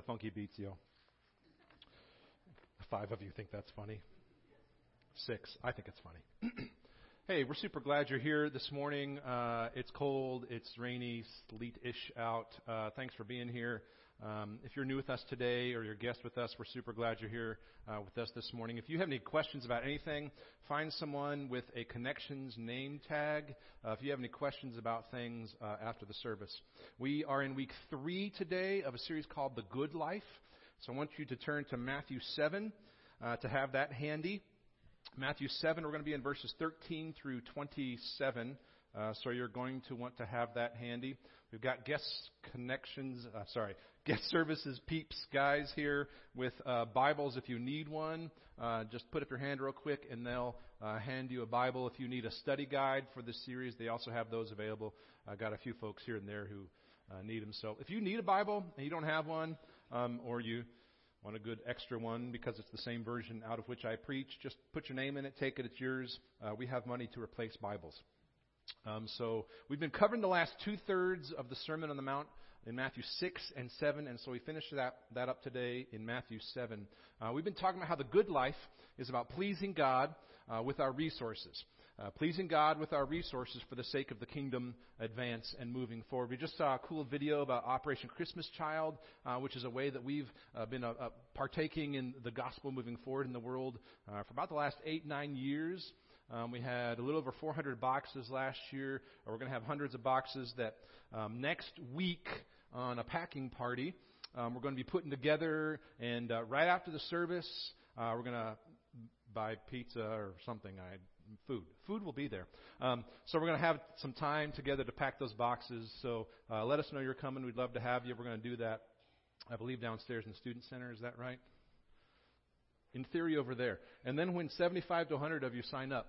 the funky beats, yo. Five of you think that's funny. Six. I think it's funny. hey, we're super glad you're here this morning. Uh, it's cold, it's rainy, sleet-ish out. Uh, thanks for being here. Um, if you're new with us today or you're a guest with us, we're super glad you're here uh, with us this morning. If you have any questions about anything, find someone with a connections name tag. Uh, if you have any questions about things uh, after the service, we are in week three today of a series called The Good Life. So I want you to turn to Matthew 7 uh, to have that handy. Matthew 7, we're going to be in verses 13 through 27. Uh, so you're going to want to have that handy. We've got guest connections, uh, sorry, guest services peeps guys here with uh, Bibles if you need one. Uh, just put up your hand real quick and they'll uh, hand you a Bible. If you need a study guide for this series, they also have those available. I got a few folks here and there who uh, need them. So if you need a Bible and you don't have one, um, or you want a good extra one because it's the same version out of which I preach, just put your name in it, take it, it's yours. Uh, we have money to replace Bibles. Um, so we've been covering the last two thirds of the Sermon on the Mount in Matthew 6 and 7, and so we finished that, that up today in Matthew 7. Uh, we've been talking about how the good life is about pleasing God uh, with our resources uh, pleasing God with our resources for the sake of the kingdom advance and moving forward. We just saw a cool video about Operation Christmas Child, uh, which is a way that we've uh, been uh, partaking in the gospel moving forward in the world for about the last eight, nine years. Um, we had a little over 400 boxes last year. We're going to have hundreds of boxes that um, next week on a packing party, um, we're going to be putting together. And right after the service, we're going to buy pizza or something. I food. Food will be there. Um, so we're going to have some time together to pack those boxes. So uh, let us know you're coming. We'd love to have you. We're going to do that, I believe, downstairs in the student center. Is that right? In theory, over there. And then when 75 to 100 of you sign up,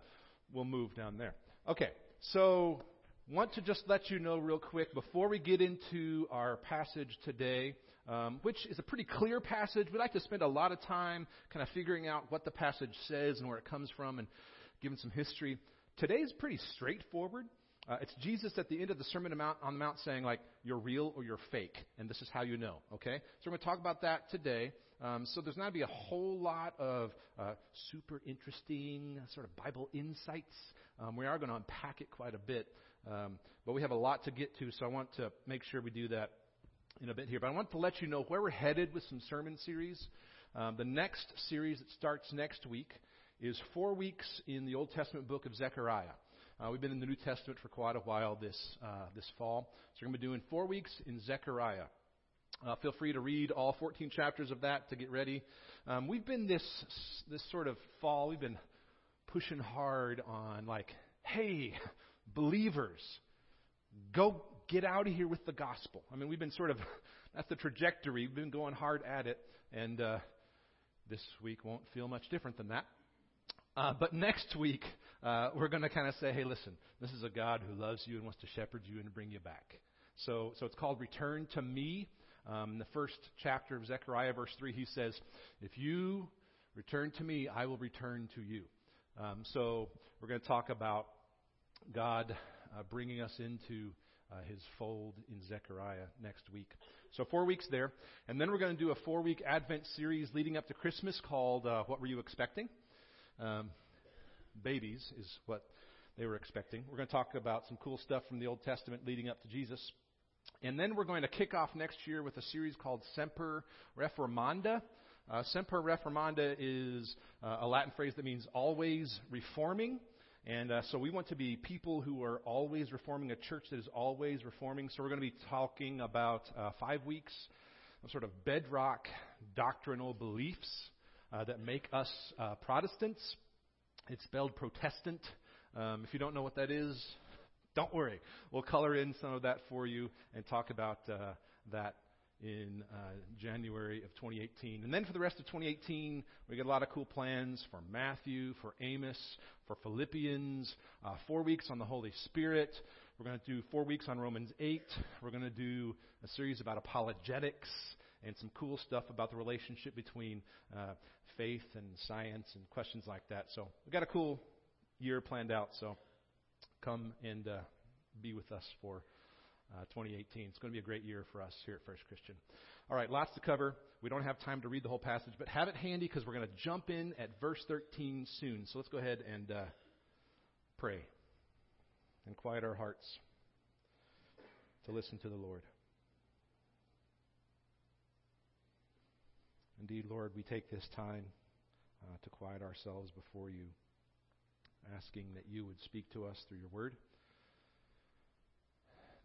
we'll move down there. Okay. So want to just let you know real quick before we get into our passage today. Um, which is a pretty clear passage. We like to spend a lot of time kind of figuring out what the passage says and where it comes from. And given some history. Today is pretty straightforward. Uh, it's Jesus at the end of the Sermon on the Mount saying, like, you're real or you're fake, and this is how you know, okay? So we're going to talk about that today. Um, so there's not going to be a whole lot of uh, super interesting sort of Bible insights. Um, we are going to unpack it quite a bit, um, but we have a lot to get to, so I want to make sure we do that in a bit here. But I want to let you know where we're headed with some sermon series. Um, the next series that starts next week is four weeks in the Old Testament book of Zechariah. Uh, we've been in the New Testament for quite a while this uh, this fall, so we're going to be doing four weeks in Zechariah. Uh, feel free to read all 14 chapters of that to get ready. Um, we've been this this sort of fall. We've been pushing hard on like, hey, believers, go get out of here with the gospel. I mean, we've been sort of that's the trajectory. We've been going hard at it, and uh, this week won't feel much different than that. Uh, but next week, uh, we're going to kind of say, hey, listen, this is a God who loves you and wants to shepherd you and bring you back. So, so it's called Return to Me. Um, in the first chapter of Zechariah, verse 3, he says, If you return to me, I will return to you. Um, so we're going to talk about God uh, bringing us into uh, his fold in Zechariah next week. So four weeks there. And then we're going to do a four week Advent series leading up to Christmas called uh, What Were You Expecting? Um, babies is what they were expecting. We're going to talk about some cool stuff from the Old Testament leading up to Jesus. And then we're going to kick off next year with a series called Semper Reformanda. Uh, Semper Reformanda is uh, a Latin phrase that means always reforming. And uh, so we want to be people who are always reforming, a church that is always reforming. So we're going to be talking about uh, five weeks of sort of bedrock doctrinal beliefs uh, that make us uh, Protestants. It's spelled Protestant. Um, if you don't know what that is, don't worry. We'll color in some of that for you and talk about uh, that in uh, January of 2018. And then for the rest of 2018, we got a lot of cool plans for Matthew, for Amos, for Philippians, uh, four weeks on the Holy Spirit. We're going to do four weeks on Romans 8. We're going to do a series about apologetics and some cool stuff about the relationship between uh, faith and science and questions like that. So we've got a cool year planned out. So come and uh, be with us for uh, 2018. It's going to be a great year for us here at First Christian. All right, lots to cover. We don't have time to read the whole passage, but have it handy because we're going to jump in at verse 13 soon. So let's go ahead and uh, pray and quiet our hearts to listen to the Lord. Indeed, Lord, we take this time uh, to quiet ourselves before you, asking that you would speak to us through your word,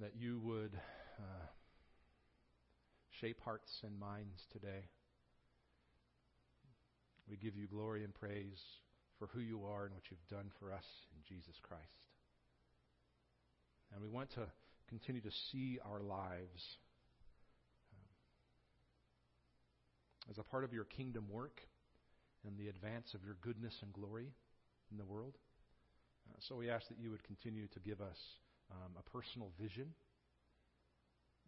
that you would uh, shape hearts and minds today. We give you glory and praise for who you are and what you've done for us in Jesus Christ. And we want to continue to see our lives um, as a part of your kingdom work and the advance of your goodness and glory in the world. Uh, so we ask that you would continue to give us um, a personal vision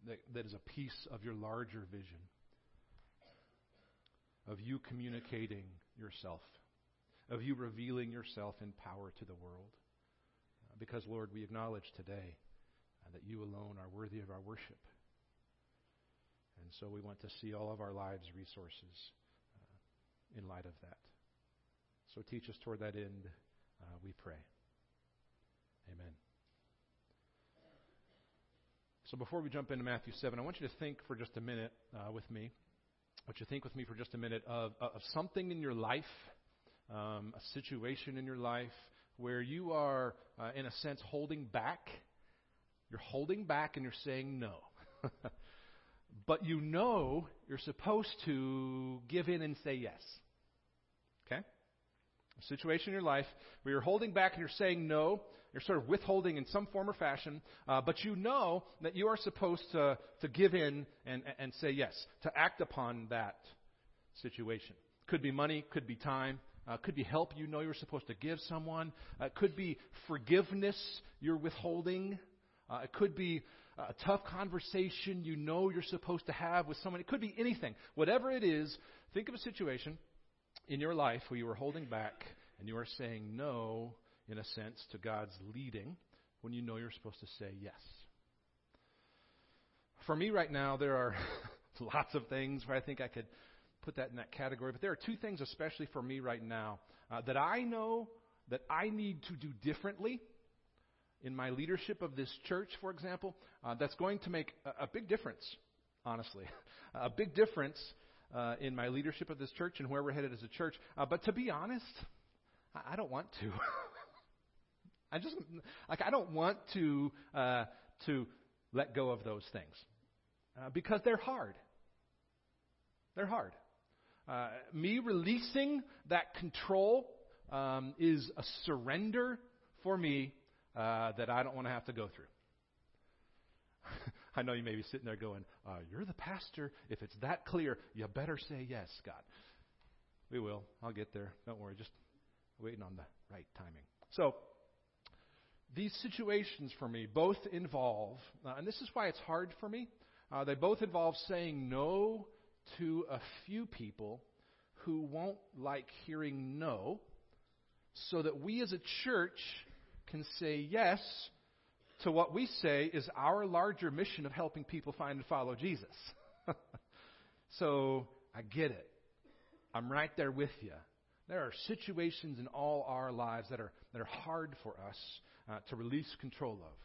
that, that is a piece of your larger vision of you communicating yourself, of you revealing yourself in power to the world. Uh, because, Lord, we acknowledge today uh, that you alone are worthy of our worship. And so we want to see all of our lives resources uh, in light of that. So teach us toward that end, uh, we pray. Amen. So before we jump into Matthew 7, I want you to think for just a minute uh, with me. I want you to think with me for just a minute of, of something in your life, um, a situation in your life where you are, uh, in a sense, holding back. You're holding back and you're saying no. but you know you're supposed to give in and say yes. Situation in your life where you're holding back and you're saying no, you're sort of withholding in some form or fashion, uh, but you know that you are supposed to, to give in and, and say yes, to act upon that situation. Could be money, could be time, uh, could be help you know you're supposed to give someone, uh, it could be forgiveness you're withholding, uh, it could be a tough conversation you know you're supposed to have with someone, it could be anything. Whatever it is, think of a situation in your life where you are holding back and you are saying no in a sense, to God's leading when you know you're supposed to say yes. For me right now, there are lots of things where I think I could put that in that category, but there are two things, especially for me right now, uh, that I know that I need to do differently in my leadership of this church, for example, uh, that's going to make a, a big difference, honestly. a big difference uh, in my leadership of this church and where we're headed as a church. Uh, but to be honest, I, I don't want to. I just like I don't want to uh, to let go of those things uh, because they're hard. They're hard. Uh, me releasing that control um, is a surrender for me uh, that I don't want to have to go through. I know you may be sitting there going, uh, "You're the pastor. If it's that clear, you better say yes, Scott." We will. I'll get there. Don't worry. Just waiting on the right timing. So these situations for me both involve, uh, and this is why it's hard for me, uh, they both involve saying no to a few people who won't like hearing no, so that we as a church can say yes to what we say is our larger mission of helping people find and follow Jesus. so I get it. I'm right there with you. There are situations in all our lives that are, that are hard for us uh, to release control of.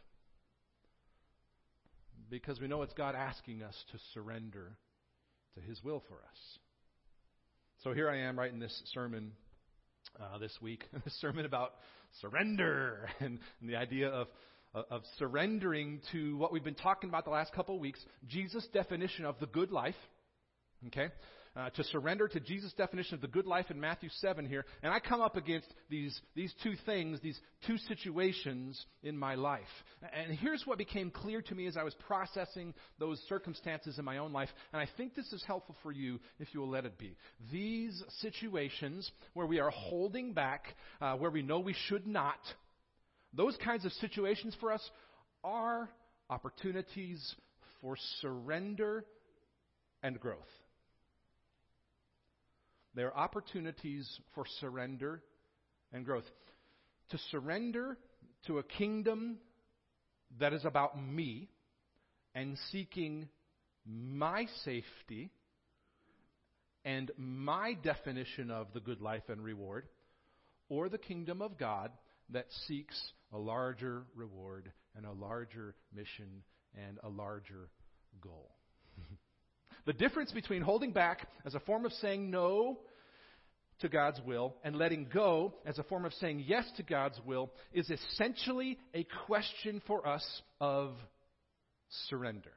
Because we know it's God asking us to surrender to His will for us. So here I am writing this sermon uh, this week, a sermon about surrender and, and the idea of, of surrendering to what we've been talking about the last couple of weeks Jesus' definition of the good life. Okay? uh, to surrender to Jesus' definition of the good life in Matthew 7 here, and I come up against these, these two things, these two situations in my life. And here's what became clear to me as I was processing those circumstances in my own life, and I think this is helpful for you if you will let it be. These situations where we are holding back, uh, where we know we should not, those kinds of situations for us are opportunities for surrender and growth. They are opportunities for surrender and growth. To surrender to a kingdom that is about me, and seeking my safety and my definition of the good life and reward, or the kingdom of God that seeks a larger reward and a larger mission and a larger goal. the difference between holding back as a form of saying no to God's will and letting go as a form of saying yes to God's will is essentially a question for us of surrender.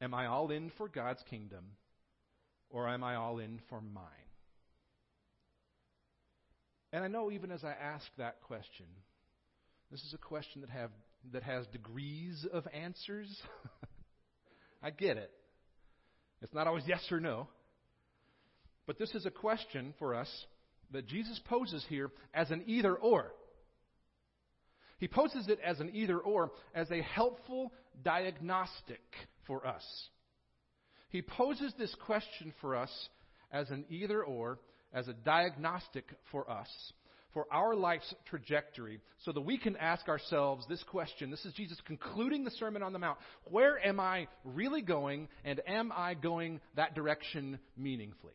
Am I all in for God's kingdom or am I all in for mine? And I know even as I ask that question, this is a question that have that has degrees of answers. I get it. It's not always yes or no. But this is a question for us that Jesus poses here as an either or. He poses it as an either or, as a helpful diagnostic for us. He poses this question for us as an either or, as a diagnostic for us, for our life's trajectory, so that we can ask ourselves this question. This is Jesus concluding the Sermon on the Mount. Where am I really going, and am I going that direction meaningfully?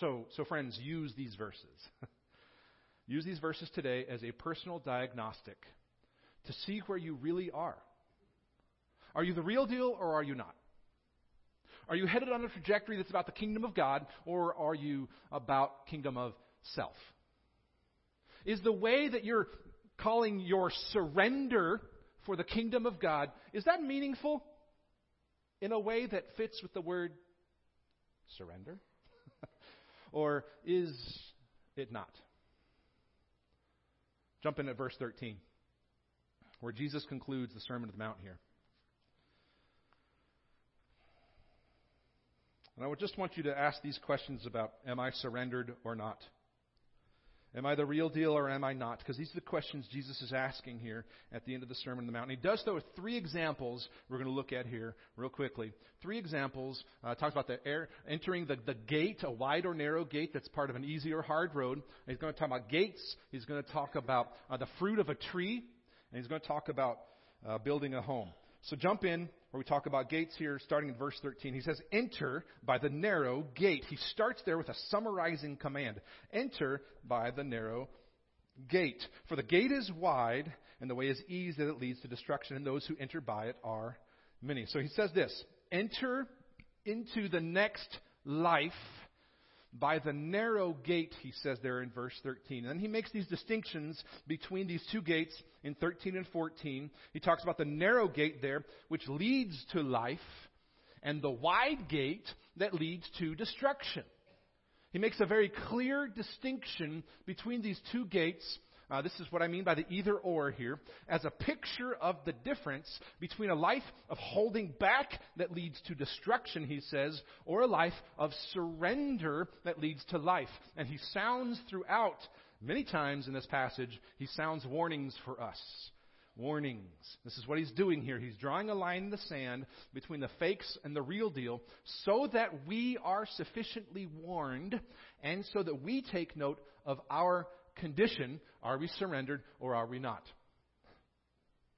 So, so friends, use these verses. use these verses today as a personal diagnostic to see where you really are. Are you the real deal or are you not? Are you headed on a trajectory that's about the kingdom of God or are you about kingdom of self? Is the way that you're calling your surrender for the kingdom of God, is that meaningful in a way that fits with the word surrender? or is it not? Jump in at verse 13, where Jesus concludes the Sermon on the Mount here. And I would just want you to ask these questions about am I surrendered or not? Am I the real deal or am I not? Because these are the questions Jesus is asking here at the end of the Sermon on the Mount. And he does so with three examples we're going to look at here real quickly. Three examples. Uh, talks about the air, entering the, the gate, a wide or narrow gate that's part of an easy or hard road. He's going to talk about gates. He's going to talk about uh, the fruit of a tree. And he's going to talk about uh, building a home. So jump in where we talk about gates here, starting in verse 13. He says, Enter by the narrow gate. He starts there with a summarizing command Enter by the narrow gate. For the gate is wide, and the way is easy that it leads to destruction, and those who enter by it are many. So he says this Enter into the next life by the narrow gate, he says there in verse 13. And then he makes these distinctions between these two gates in 13 and 14. He talks about the narrow gate there, which leads to life, and the wide gate that leads to destruction. He makes a very clear distinction between these two gates uh, this is what I mean by the either or here, as a picture of the difference between a life of holding back that leads to destruction, he says, or a life of surrender that leads to life. And he sounds throughout, many times in this passage, he sounds warnings for us. Warnings. This is what he's doing here. He's drawing a line in the sand between the fakes and the real deal so that we are sufficiently warned and so that we take note of our condition are we surrendered or are we not?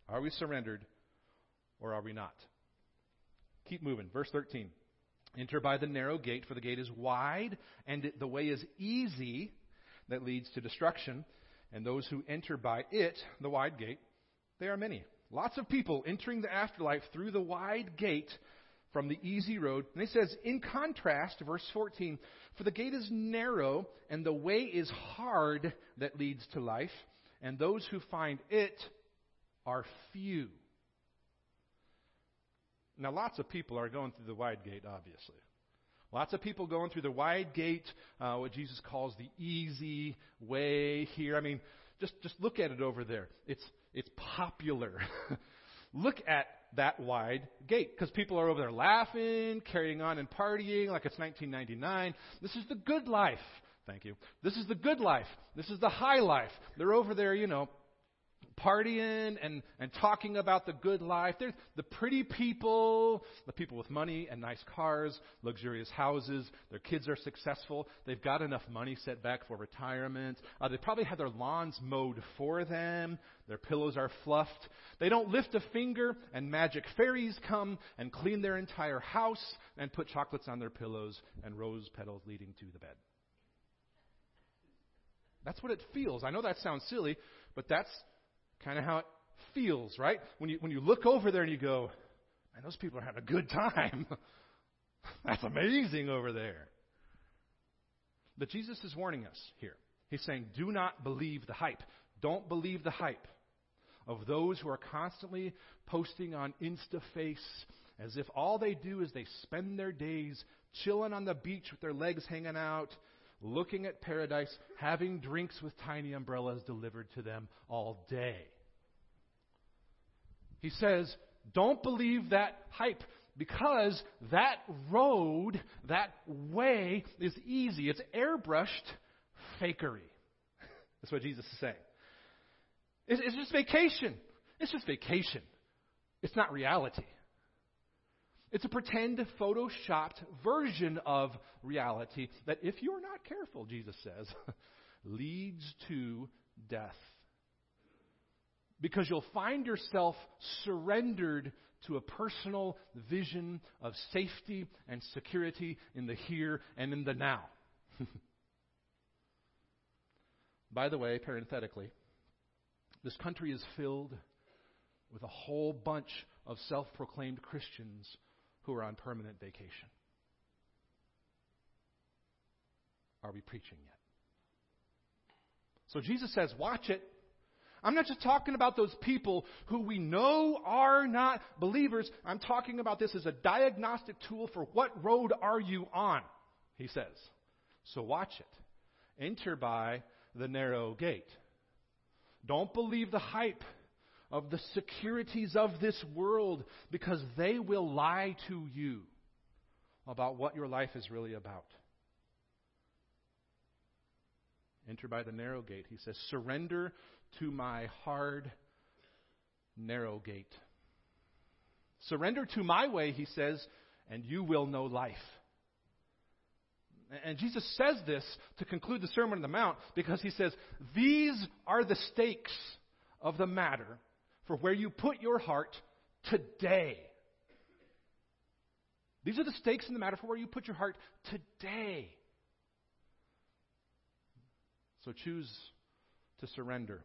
Are we surrendered or are we not? Keep moving. Verse 13. Enter by the narrow gate, for the gate is wide, and the way is easy that leads to destruction. And those who enter by it, the wide gate, they are many. Lots of people entering the afterlife through the wide gate from the easy road. And he says, in contrast, verse 14, for the gate is narrow and the way is hard that leads to life, and those who find it are few. Now, lots of people are going through the wide gate, obviously. Lots of people going through the wide gate, uh, what Jesus calls the easy way here. I mean, just, just look at it over there. It's, it's popular. look at that wide gate because people are over there laughing, carrying on and partying like it's 1999. This is the good life. Thank you. This is the good life. This is the high life. They're over there, you know, partying and, and talking about the good life. They're the pretty people, the people with money and nice cars, luxurious houses. Their kids are successful. They've got enough money set back for retirement. Uh, they probably have their lawns mowed for them. Their pillows are fluffed. They don't lift a finger, and magic fairies come and clean their entire house and put chocolates on their pillows and rose petals leading to the bed. That's what it feels. I know that sounds silly, but that's kind of how it feels, right? When you, when you look over there and you go, man, those people are having a good time. That's amazing over there. But Jesus is warning us here. He's saying, do not believe the hype. Don't believe the hype of those who are constantly posting on InstaFace as if all they do is they spend their days chilling on the beach with their legs hanging out, looking at paradise, having drinks with tiny umbrellas delivered to them all day. He says, don't believe that hype because that road, that way is easy. It's airbrushed fakery. That's what Jesus is saying. It's, just vacation. It's just vacation. It's not reality. It's a pretend, photoshopped version of reality that, if you're not careful, Jesus says, leads to death. Because you'll find yourself surrendered to a personal vision of safety and security in the here and in the now. By the way, parenthetically, this country is filled with a whole bunch of self proclaimed Christians who are on permanent vacation. Are we preaching yet? So Jesus says, watch it. I'm not just talking about those people who we know are not believers. I'm talking about this as a diagnostic tool for what road are you on, he says. So watch it. Enter by the narrow gate. Don't believe the hype of the securities of this world because they will lie to you about what your life is really about. Enter by the narrow gate. He says, Surrender to my hard, narrow gate. Surrender to my way, he says, and you will know life. And Jesus says this to conclude the Sermon on the Mount because he says, These are the stakes of the matter for where you put your heart today. These are the stakes in the matter for where you put your heart today. So choose to surrender.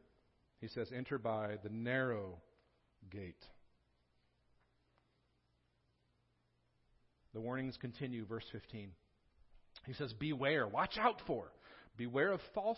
He says, enter by the narrow gate. The warnings continue, verse 15. He says, Beware, watch out for, beware of false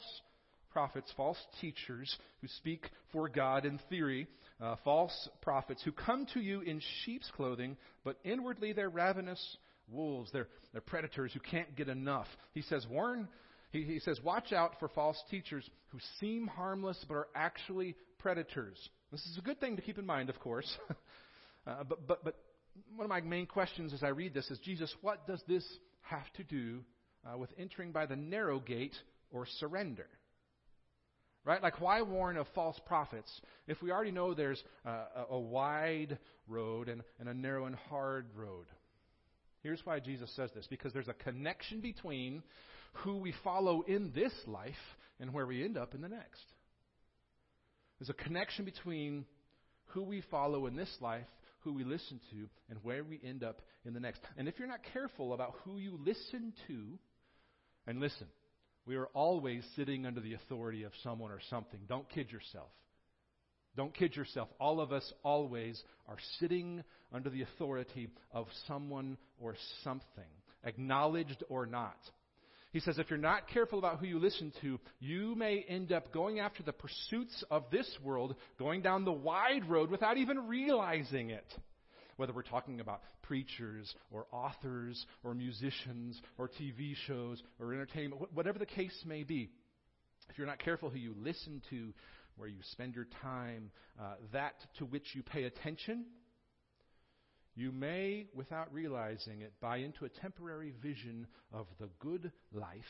prophets, false teachers who speak for God in theory, uh, false prophets who come to you in sheep's clothing, but inwardly they're ravenous wolves. They're, they're predators who can't get enough. He says, warn, he, he says, watch out for false teachers who seem harmless but are actually predators. This is a good thing to keep in mind, of course. uh, but, but, but one of my main questions as I read this is, Jesus, what does this have to do uh, with entering by the narrow gate or surrender? Right? Like, why warn of false prophets if we already know there's a, a wide road and, and a narrow and hard road? Here's why Jesus says this because there's a connection between who we follow in this life and where we end up in the next. There's a connection between who we follow in this life, who we listen to, and where we end up in the next. And if you're not careful about who you listen to, and listen, we are always sitting under the authority of someone or something. Don't kid yourself. Don't kid yourself. All of us always are sitting under the authority of someone or something, acknowledged or not. He says, if you're not careful about who you listen to, you may end up going after the pursuits of this world, going down the wide road without even realizing it whether we're talking about preachers or authors or musicians or TV shows or entertainment, whatever the case may be. If you're not careful who you listen to, where you spend your time, uh, that to which you pay attention, you may, without realizing it, buy into a temporary vision of the good life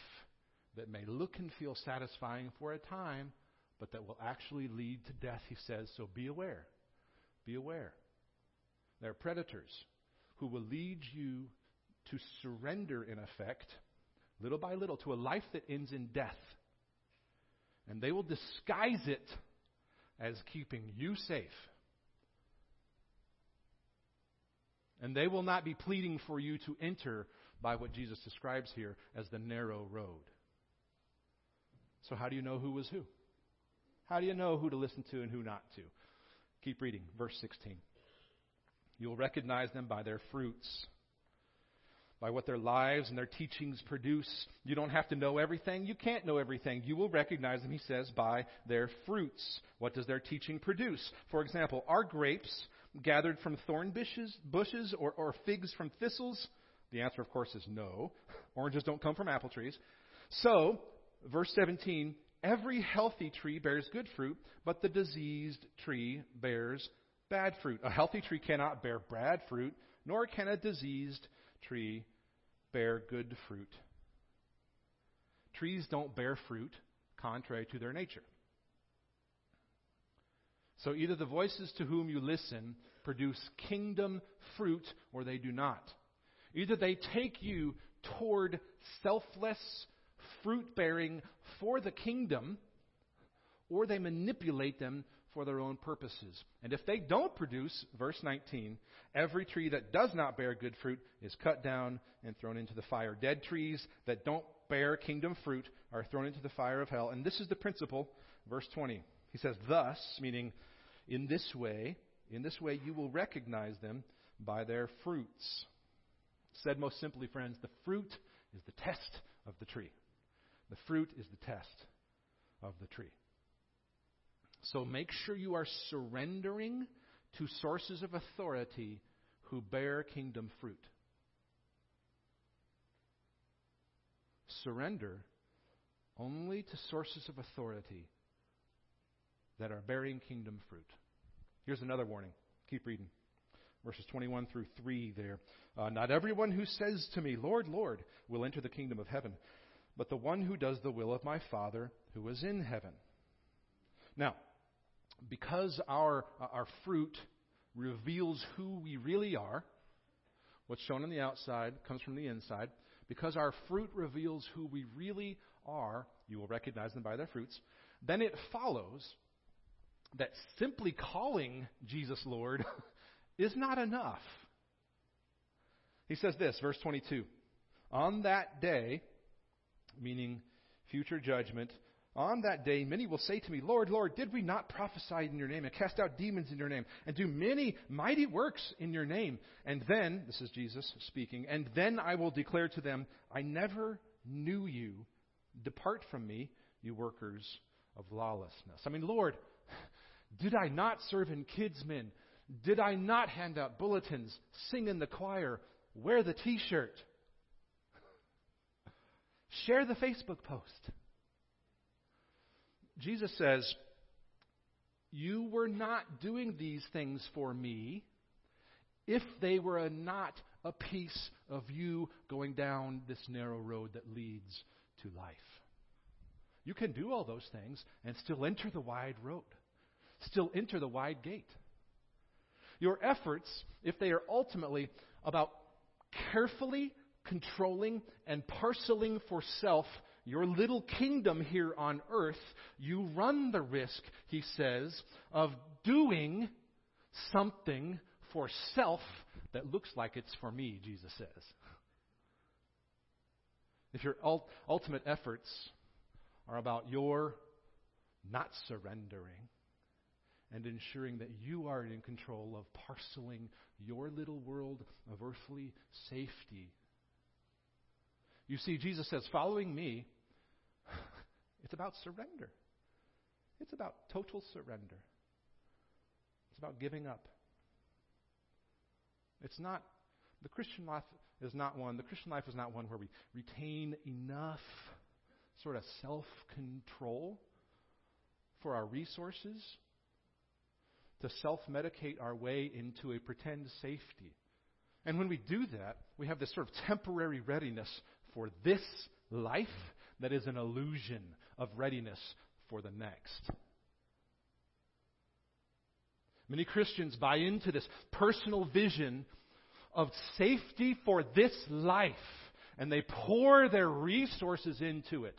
that may look and feel satisfying for a time, but that will actually lead to death, he says. So be aware. Be aware. There are predators who will lead you to surrender, in effect, little by little, to a life that ends in death. And they will disguise it as keeping you safe. And they will not be pleading for you to enter by what Jesus describes here as the narrow road. So, how do you know who was who? How do you know who to listen to and who not to? Keep reading, verse 16. You will recognize them by their fruits, by what their lives and their teachings produce. You don't have to know everything. You can't know everything. You will recognize them, he says, by their fruits. What does their teaching produce? For example, are grapes gathered from thorn bushes, bushes or, or figs from thistles? The answer, of course, is no. Oranges don't come from apple trees. So, verse 17 every healthy tree bears good fruit, but the diseased tree bears bad fruit. A healthy tree cannot bear bad fruit, nor can a diseased tree bear good fruit. Trees don't bear fruit contrary to their nature. So either the voices to whom you listen produce kingdom fruit or they do not. Either they take you toward selfless fruit bearing for the kingdom or they manipulate them for their own purposes. And if they don't produce, verse 19, every tree that does not bear good fruit is cut down and thrown into the fire. Dead trees that don't bear kingdom fruit are thrown into the fire of hell. And this is the principle, verse 20. He says, Thus, meaning in this way, in this way you will recognize them by their fruits. Said most simply, friends, the fruit is the test of the tree. The fruit is the test of the tree. So make sure you are surrendering to sources of authority who bear kingdom fruit. Surrender only to sources of authority that are bearing kingdom fruit. Here's another warning. Keep reading. Verses 21 through 3 there. Uh, Not everyone who says to me, Lord, Lord, will enter the kingdom of heaven, but the one who does the will of my Father who is in heaven. Now, because our, uh, our fruit reveals who we really are, what's shown on the outside comes from the inside, because our fruit reveals who we really are, you will recognize them by their fruits, then it follows that simply calling Jesus Lord is not enough. He says this, verse 22 On that day, meaning future judgment, on that day, many will say to me, Lord, Lord, did we not prophesy in your name and cast out demons in your name and do many mighty works in your name? And then, this is Jesus speaking, and then I will declare to them, I never knew you. Depart from me, you workers of lawlessness. I mean, Lord, did I not serve in kids' min? Did I not hand out bulletins, sing in the choir, wear the t shirt, share the Facebook post? Jesus says, You were not doing these things for me if they were not a piece of you going down this narrow road that leads to life. You can do all those things and still enter the wide road, still enter the wide gate. Your efforts, if they are ultimately about carefully controlling and parceling for self your little kingdom here on earth, you run the risk, he says, of doing something for self that looks like it's for me, Jesus says. If your ultimate efforts are about your not surrendering and ensuring that you are in control of parceling your little world of earthly safety you see, Jesus says, following me, it's about surrender. It's about total surrender. It's about giving up. It's not, the Christian life is not one, the Christian life is not one where we retain enough sort of self control for our resources to self medicate our way into a pretend safety. And when we do that, we have this sort of temporary readiness for this life that is an illusion of readiness for the next. Many Christians buy into this personal vision of safety for this life, and they pour their resources into it.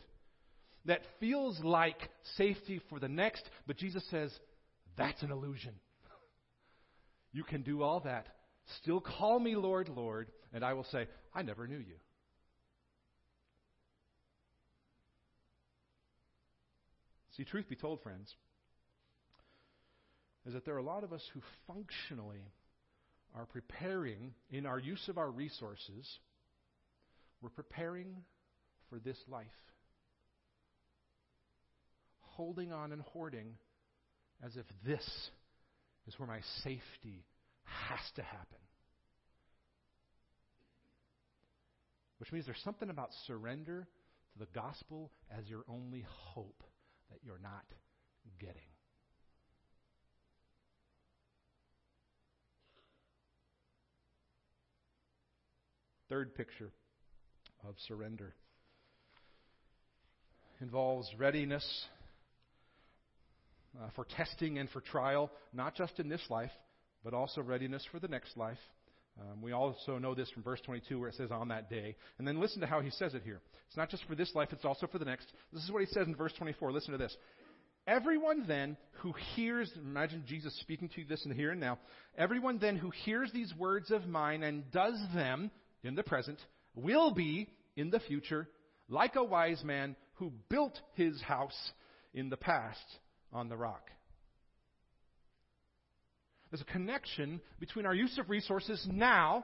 That feels like safety for the next, but Jesus says that's an illusion. You can do all that. Still call me Lord, Lord, and I will say, I never knew you. See, truth be told, friends, is that there are a lot of us who functionally are preparing in our use of our resources, we're preparing for this life. Holding on and hoarding as if this is where my safety has to happen. Which means there's something about surrender to the gospel as your only hope that you're not getting. Third picture of surrender involves readiness uh, for testing and for trial, not just in this life, but also readiness for the next life. Um, we also know this from verse 22 where it says, on that day. And then listen to how he says it here. It's not just for this life, it's also for the next. This is what he says in verse 24. Listen to this. Everyone then who hears, imagine Jesus speaking to you this in the here and now. Everyone then who hears these words of mine and does them in the present will be in the future like a wise man who built his house in the past on the rock. There's a connection between our use of resources now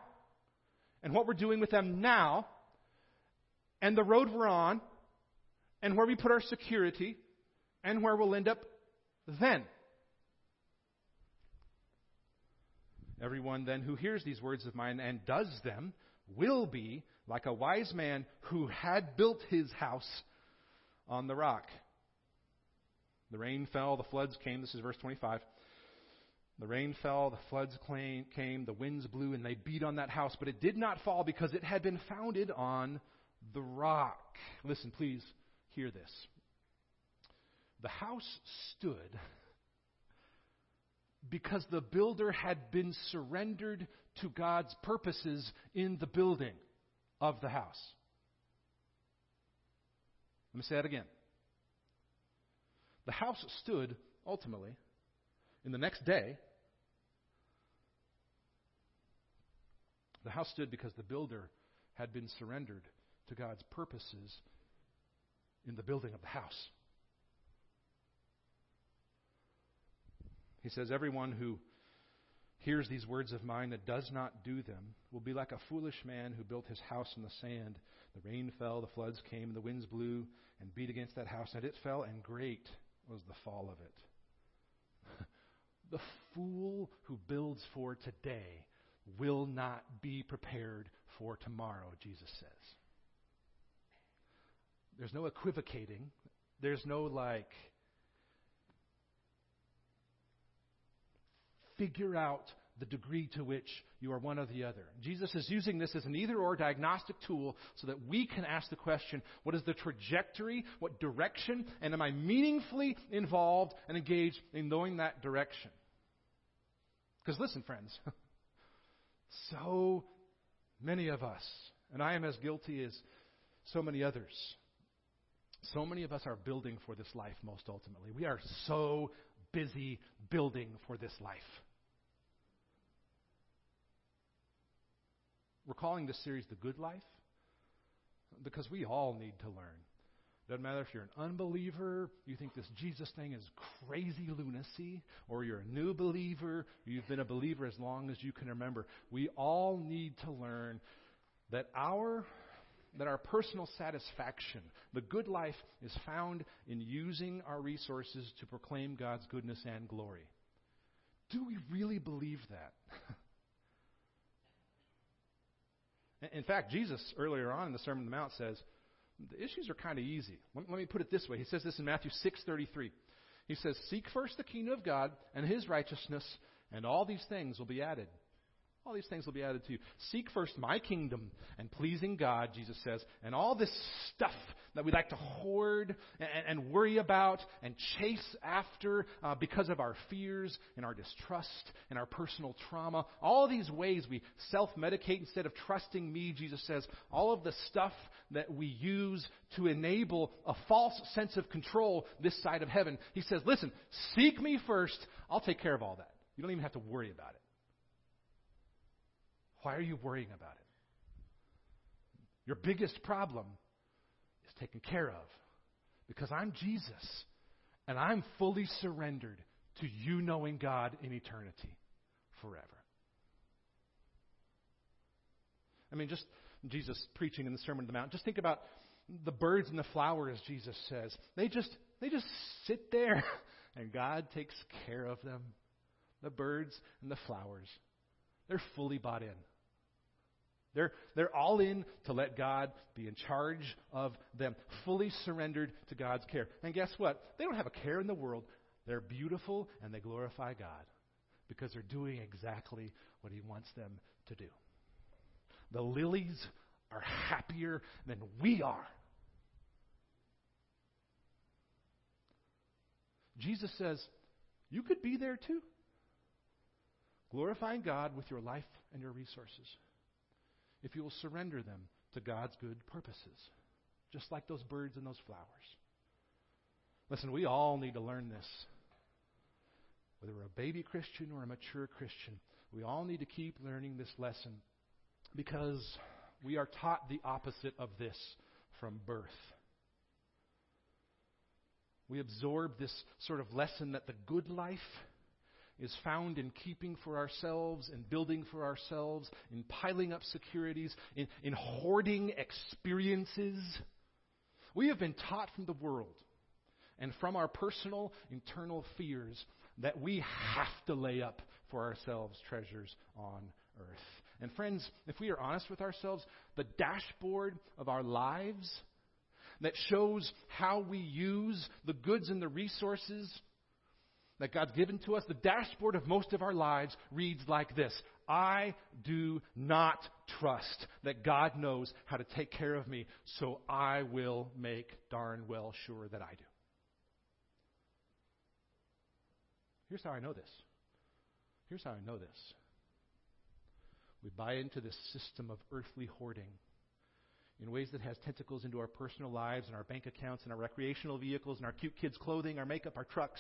and what we're doing with them now and the road we're on and where we put our security and where we'll end up then. Everyone then who hears these words of mine and does them will be like a wise man who had built his house on the rock. The rain fell, the floods came. This is verse 25. The rain fell, the floods came, the winds blew, and they beat on that house, but it did not fall because it had been founded on the rock. Listen, please hear this. The house stood because the builder had been surrendered to God's purposes in the building of the house. Let me say that again. The house stood ultimately in the next day The house stood because the builder had been surrendered to God's purposes in the building of the house. He says, Everyone who hears these words of mine that does not do them will be like a foolish man who built his house in the sand. The rain fell, the floods came, the winds blew and beat against that house, and it fell, and great was the fall of it. the fool who builds for today will not be prepared for tomorrow, Jesus says. There's no equivocating. There's no like, figure out the degree to which you are one or the other. Jesus is using this as an either or diagnostic tool so that we can ask the question what is the trajectory, what direction, and am I meaningfully involved and engaged in knowing that direction? Because listen, friends. So many of us, and I am as guilty as so many others, so many of us are building for this life most ultimately. We are so busy building for this life. We're calling this series The Good Life because we all need to learn. Doesn't matter if you're an unbeliever, you think this Jesus thing is crazy lunacy, or you're a new believer, you've been a believer as long as you can remember. We all need to learn that our that our personal satisfaction, the good life, is found in using our resources to proclaim God's goodness and glory. Do we really believe that? in fact, Jesus earlier on in the Sermon on the Mount says, the issues are kind of easy. Let, let me put it this way. He says this in Matthew 6:33. He says, "Seek first the kingdom of God and his righteousness, and all these things will be added." All these things will be added to you. Seek first my kingdom and pleasing God, Jesus says, and all this stuff that we like to hoard and, and worry about and chase after uh, because of our fears and our distrust and our personal trauma. All these ways we self medicate instead of trusting me, Jesus says, all of the stuff that we use to enable a false sense of control this side of heaven. He says, listen, seek me first. I'll take care of all that. You don't even have to worry about it. Why are you worrying about it? Your biggest problem is taken care of because I'm Jesus and I'm fully surrendered to you knowing God in eternity forever. I mean, just Jesus preaching in the Sermon on the Mount. Just think about the birds and the flowers, Jesus says. They just they just sit there and God takes care of them. The birds and the flowers. They're fully bought in. They're, they're all in to let God be in charge of them, fully surrendered to God's care. And guess what? They don't have a care in the world. They're beautiful and they glorify God because they're doing exactly what He wants them to do. The lilies are happier than we are. Jesus says, You could be there too. Glorifying God with your life and your resources if you will surrender them to God's good purposes, just like those birds and those flowers. Listen, we all need to learn this. Whether we're a baby Christian or a mature Christian, we all need to keep learning this lesson because we are taught the opposite of this from birth. We absorb this sort of lesson that the good life is found in keeping for ourselves and building for ourselves, in piling up securities, in, in hoarding experiences. We have been taught from the world and from our personal internal fears that we have to lay up for ourselves treasures on earth. And friends, if we are honest with ourselves, the dashboard of our lives that shows how we use the goods and the resources that God's given to us, the dashboard of most of our lives reads like this I do not trust that God knows how to take care of me, so I will make darn well sure that I do. Here's how I know this. Here's how I know this. We buy into this system of earthly hoarding in ways that has tentacles into our personal lives and our bank accounts and our recreational vehicles and our cute kids' clothing, our makeup, our trucks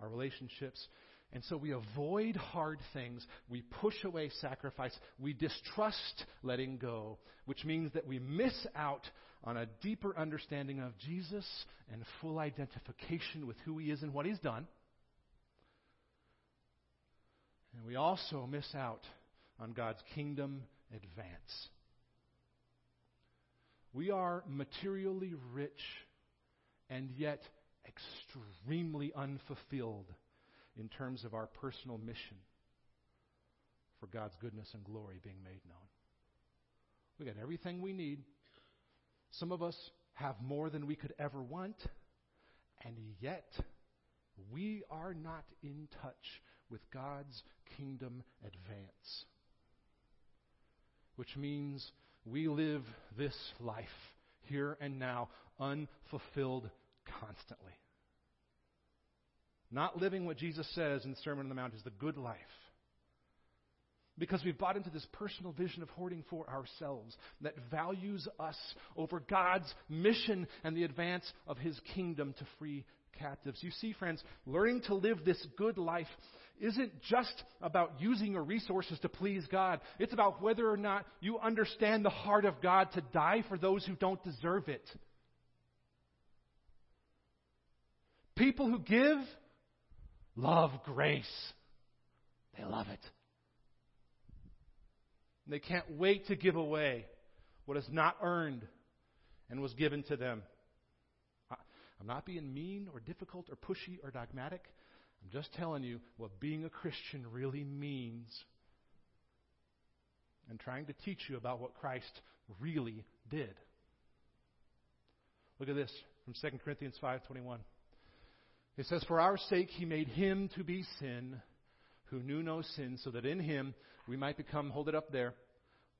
our relationships. And so we avoid hard things. We push away sacrifice. We distrust letting go, which means that we miss out on a deeper understanding of Jesus and full identification with who he is and what he's done. And we also miss out on God's kingdom advance. We are materially rich and yet extremely unfulfilled in terms of our personal mission for God's goodness and glory being made known. We got everything we need. Some of us have more than we could ever want, and yet we are not in touch with God's kingdom advance. Which means we live this life here and now unfulfilled constantly. Not living what Jesus says in the Sermon on the Mount is the good life. Because we've bought into this personal vision of hoarding for ourselves that values us over God's mission and the advance of His kingdom to free captives. You see, friends, learning to live this good life isn't just about using your resources to please God. It's about whether or not you understand the heart of God to die for those who don't deserve it. People who give love grace. They love it. And they can't wait to give away what is not earned and was given to them. I'm not being mean or difficult or pushy or dogmatic. I'm just telling you what being a Christian really means and trying to teach you about what Christ really did. Look at this from 2 Corinthians 5:21. It says, For our sake he made him to be sin who knew no sin, so that in him we might become, hold it up there,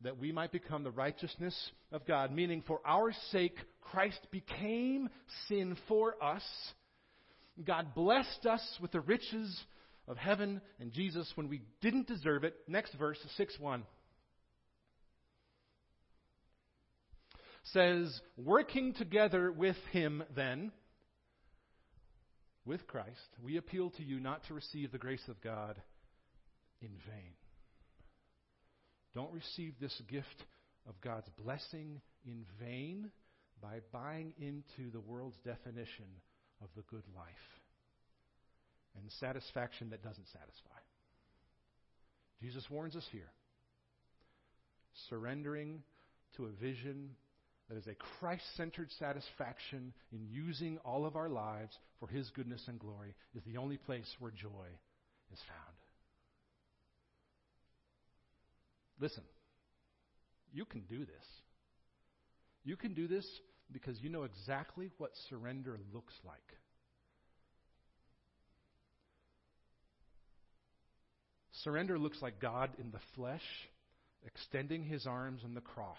that we might become the righteousness of God. Meaning, for our sake, Christ became sin for us. God blessed us with the riches of heaven and Jesus when we didn't deserve it. Next verse, 6 1. Says, working together with him then, with Christ, we appeal to you not to receive the grace of God in vain. Don't receive this gift of God's blessing in vain by buying into the world's definition of the good life and satisfaction that doesn't satisfy. Jesus warns us here. Surrendering to a vision that is a Christ centered satisfaction in using all of our lives for His goodness and glory is the only place where joy is found. Listen, you can do this. You can do this because you know exactly what surrender looks like. Surrender looks like God in the flesh extending his arms on the cross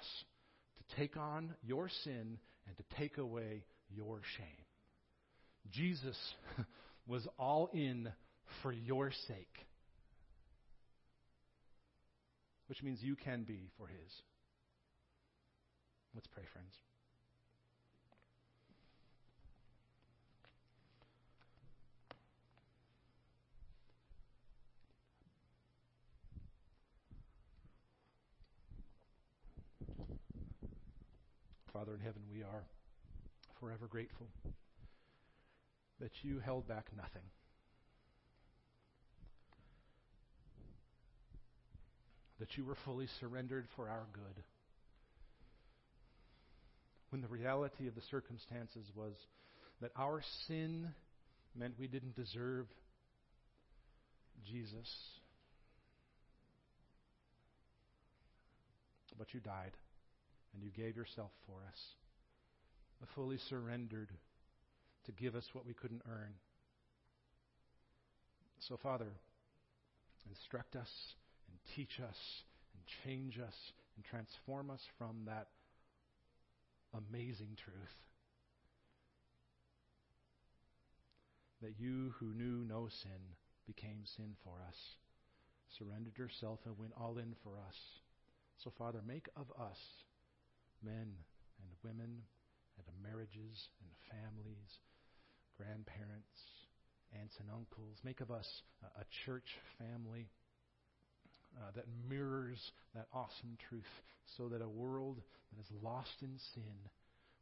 take on your sin and to take away your shame. Jesus was all in for your sake, which means you can be for his. Let's pray, friends. Father in heaven, we are forever grateful that you held back nothing. That you were fully surrendered for our good. When the reality of the circumstances was that our sin meant we didn't deserve Jesus. But you died and you gave yourself for us, fully surrendered to give us what we couldn't earn. So, Father, instruct us and teach us and change us and transform us from that amazing truth. That you who knew no sin became sin for us, surrendered yourself and went all in for us. So, Father, make of us men and women and marriages and families, grandparents, aunts and uncles. Make of us a, a church family uh, that mirrors that awesome truth so that a world that is lost in sin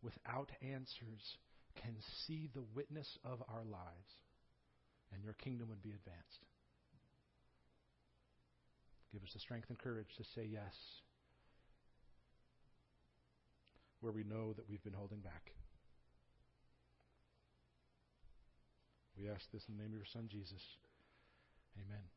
without answers can see the witness of our lives and your kingdom would be advanced. Give us the strength and courage to say yes where we know that we've been holding back. We ask this in the name of your Son, Jesus. Amen.